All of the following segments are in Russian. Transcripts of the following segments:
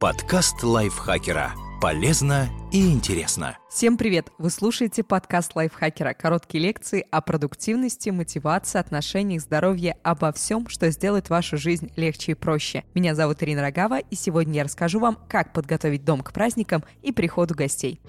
Подкаст лайфхакера. Полезно и интересно. Всем привет! Вы слушаете подкаст лайфхакера. Короткие лекции о продуктивности, мотивации, отношениях, здоровье, обо всем, что сделает вашу жизнь легче и проще. Меня зовут Ирина Рогава, и сегодня я расскажу вам, как подготовить дом к праздникам и приходу гостей.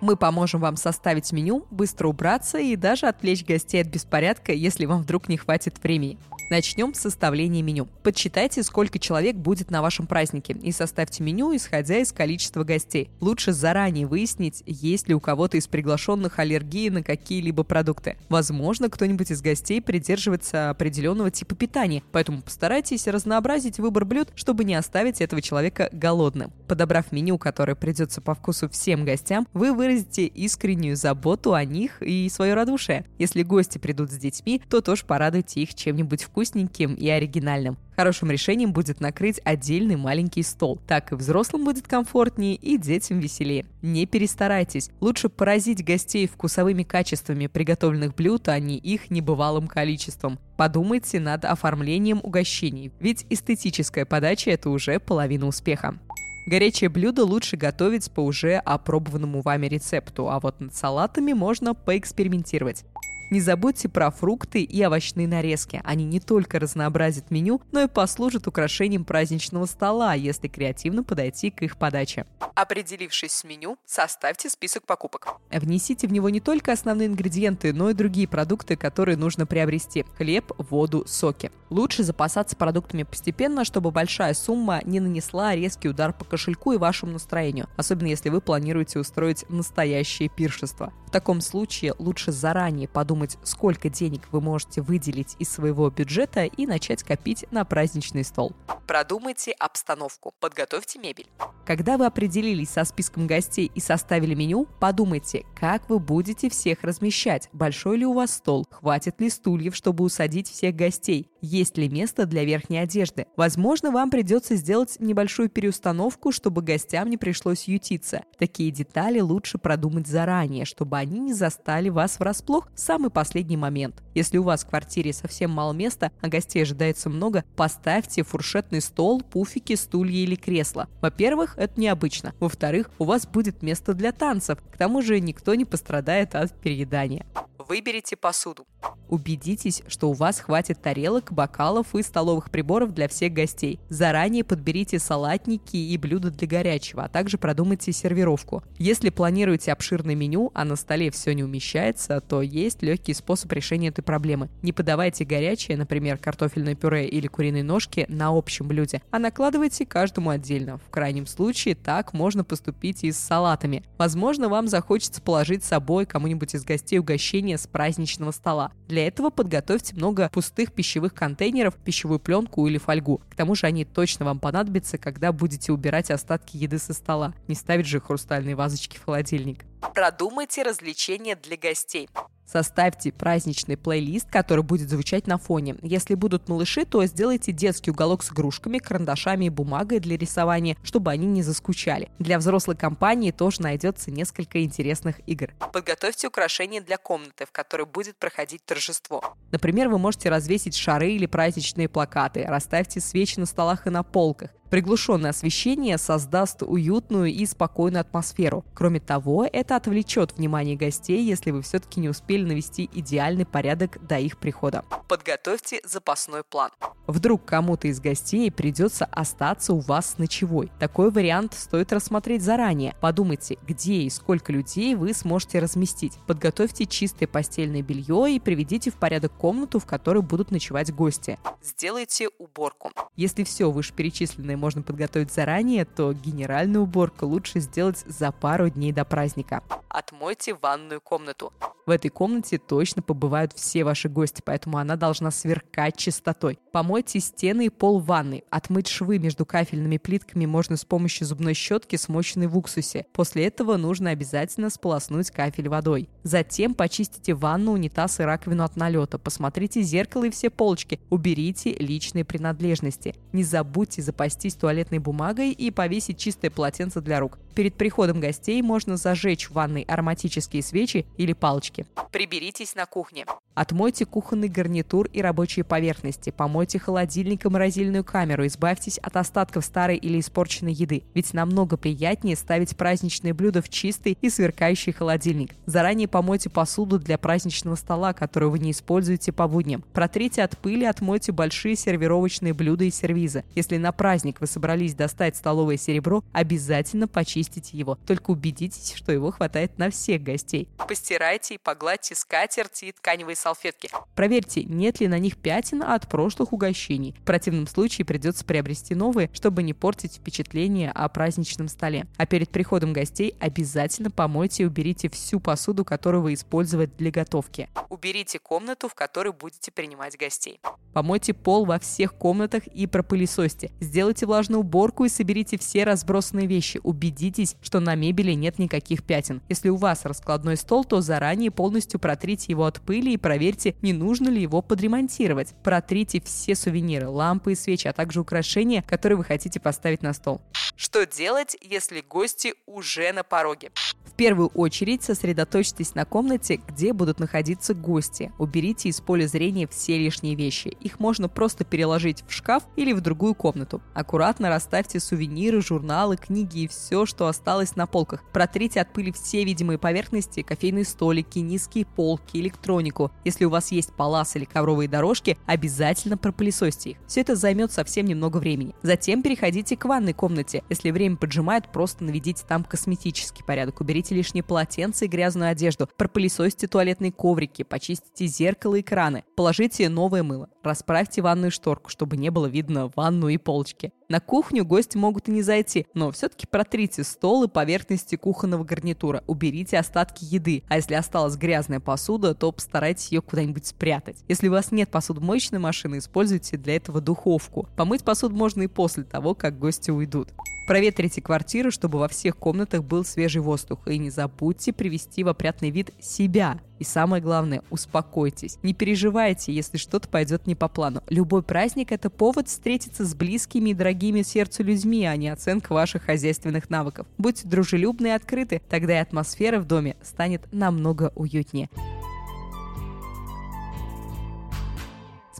Мы поможем вам составить меню, быстро убраться и даже отвлечь гостей от беспорядка, если вам вдруг не хватит времени. Начнем с составления меню. Подсчитайте, сколько человек будет на вашем празднике и составьте меню, исходя из количества гостей. Лучше заранее выяснить, есть ли у кого-то из приглашенных аллергии на какие-либо продукты. Возможно, кто-нибудь из гостей придерживается определенного типа питания, поэтому постарайтесь разнообразить выбор блюд, чтобы не оставить этого человека голодным. Подобрав меню, которое придется по вкусу всем гостям, вы выразите искреннюю заботу о них и свое радушие. Если гости придут с детьми, то тоже порадуйте их чем-нибудь вкусненьким и оригинальным. Хорошим решением будет накрыть отдельный маленький стол. Так и взрослым будет комфортнее, и детям веселее. Не перестарайтесь. Лучше поразить гостей вкусовыми качествами приготовленных блюд, а не их небывалым количеством. Подумайте над оформлением угощений, ведь эстетическая подача – это уже половина успеха. Горячее блюдо лучше готовить по уже опробованному вами рецепту, а вот над салатами можно поэкспериментировать. Не забудьте про фрукты и овощные нарезки. Они не только разнообразят меню, но и послужат украшением праздничного стола, если креативно подойти к их подаче. Определившись с меню, составьте список покупок. Внесите в него не только основные ингредиенты, но и другие продукты, которые нужно приобрести. Хлеб, воду, соки. Лучше запасаться продуктами постепенно, чтобы большая сумма не нанесла резкий удар по кошельку и вашему настроению, особенно если вы планируете устроить настоящее пиршество. В таком случае лучше заранее подумать, сколько денег вы можете выделить из своего бюджета и начать копить на праздничный стол. Продумайте обстановку, подготовьте мебель. Когда вы определились со списком гостей и составили меню, подумайте, как вы будете всех размещать, большой ли у вас стол, хватит ли стульев, чтобы усадить всех гостей, есть ли место для верхней одежды. Возможно, вам придется сделать небольшую переустановку, чтобы гостям не пришлось ютиться. Такие детали лучше продумать заранее, чтобы они не застали вас врасплох в самый последний момент. Если у вас в квартире совсем мало места, а гостей ожидается много, поставьте фуршетный стол, пуфики, стулья или кресла. Во-первых, это необычно. Во-вторых, у вас будет место для танцев. К тому же никто не пострадает от переедания. Выберите посуду. Убедитесь, что у вас хватит тарелок, бокалов и столовых приборов для всех гостей. Заранее подберите салатники и блюда для горячего, а также продумайте сервировку. Если планируете обширное меню, а на столе все не умещается, то есть легкий способ решения этой проблемы. Не подавайте горячее, например, картофельное пюре или куриные ножки на общем блюде, а накладывайте каждому отдельно. В крайнем случае так можно поступить и с салатами. Возможно, вам захочется положить с собой кому-нибудь из гостей угощение с праздничного стола. Для этого подготовьте много пустых пищевых контейнеров, пищевую пленку или фольгу. К тому же они точно вам понадобятся, когда будете убирать остатки еды со стола. Не ставить же хрустальные вазочки в холодильник. Продумайте развлечения для гостей. Составьте праздничный плейлист, который будет звучать на фоне. Если будут малыши, то сделайте детский уголок с игрушками, карандашами и бумагой для рисования, чтобы они не заскучали. Для взрослой компании тоже найдется несколько интересных игр. Подготовьте украшения для комнаты, в которой будет проходить торжество. Например, вы можете развесить шары или праздничные плакаты, расставьте свечи на столах и на полках. Приглушенное освещение создаст уютную и спокойную атмосферу. Кроме того, это отвлечет внимание гостей, если вы все-таки не успели навести идеальный порядок до их прихода. Подготовьте запасной план. Вдруг кому-то из гостей придется остаться у вас с ночевой. Такой вариант стоит рассмотреть заранее. Подумайте, где и сколько людей вы сможете разместить. Подготовьте чистое постельное белье и приведите в порядок комнату, в которой будут ночевать гости. Сделайте уборку. Если все вышеперечисленное можно подготовить заранее, то генеральную уборку лучше сделать за пару дней до праздника. Отмойте ванную комнату. В этой комнате точно побывают все ваши гости, поэтому она должна сверкать чистотой. Помойте стены и пол ванны. Отмыть швы между кафельными плитками можно с помощью зубной щетки, смоченной в уксусе. После этого нужно обязательно сполоснуть кафель водой. Затем почистите ванну, унитаз и раковину от налета. Посмотрите зеркало и все полочки. Уберите личные принадлежности. Не забудьте запастись запастись туалетной бумагой и повесить чистое полотенце для рук. Перед приходом гостей можно зажечь в ванной ароматические свечи или палочки. Приберитесь на кухне. Отмойте кухонный гарнитур и рабочие поверхности, помойте холодильник и морозильную камеру, избавьтесь от остатков старой или испорченной еды. Ведь намного приятнее ставить праздничные блюда в чистый и сверкающий холодильник. Заранее помойте посуду для праздничного стола, которую вы не используете по будням. Протрите от пыли, отмойте большие сервировочные блюда и сервизы. Если на праздник вы собрались достать столовое серебро, обязательно почистите его. Только убедитесь, что его хватает на всех гостей. Постирайте и погладьте скатерти и тканевые салфетки. Проверьте, нет ли на них пятен от прошлых угощений. В противном случае придется приобрести новые, чтобы не портить впечатление о праздничном столе. А перед приходом гостей обязательно помойте и уберите всю посуду, которую вы использовали для готовки. Уберите комнату, в которой будете принимать гостей. Помойте пол во всех комнатах и пропылесосьте. Сделайте влажную уборку и соберите все разбросанные вещи. Убедитесь, что на мебели нет никаких пятен. Если у вас раскладной стол, то заранее полностью протрите его от пыли и проверьте, не нужно ли его подремонтировать. Протрите все сувениры, лампы и свечи, а также украшения, которые вы хотите поставить на стол. Что делать, если гости уже на пороге? Первую очередь сосредоточьтесь на комнате, где будут находиться гости. Уберите из поля зрения все лишние вещи. Их можно просто переложить в шкаф или в другую комнату. Аккуратно расставьте сувениры, журналы, книги и все, что осталось на полках. Протрите от пыли все видимые поверхности, кофейные столики, низкие полки, электронику. Если у вас есть палас или ковровые дорожки, обязательно пропылесосьте их. Все это займет совсем немного времени. Затем переходите к ванной комнате. Если время поджимает, просто наведите там косметический порядок. Уберите лишние полотенца и грязную одежду. Пропылесосьте туалетные коврики, почистите зеркало и краны. Положите новое мыло. Расправьте ванную шторку, чтобы не было видно ванну и полочки. На кухню гости могут и не зайти, но все-таки протрите стол и поверхности кухонного гарнитура. Уберите остатки еды. А если осталась грязная посуда, то постарайтесь ее куда-нибудь спрятать. Если у вас нет посудомоечной машины, используйте для этого духовку. Помыть посуду можно и после того, как гости уйдут. Проветрите квартиру, чтобы во всех комнатах был свежий воздух. И не забудьте привести в опрятный вид себя. И самое главное, успокойтесь. Не переживайте, если что-то пойдет не по плану. Любой праздник – это повод встретиться с близкими и дорогими сердцу людьми, а не оценка ваших хозяйственных навыков. Будьте дружелюбны и открыты, тогда и атмосфера в доме станет намного уютнее.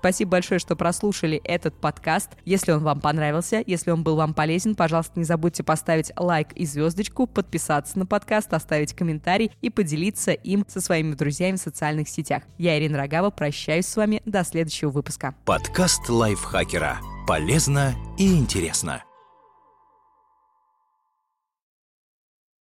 Спасибо большое, что прослушали этот подкаст. Если он вам понравился, если он был вам полезен, пожалуйста, не забудьте поставить лайк и звездочку, подписаться на подкаст, оставить комментарий и поделиться им со своими друзьями в социальных сетях. Я, Ирина Рогава, прощаюсь с вами до следующего выпуска. Подкаст лайфхакера. Полезно и интересно.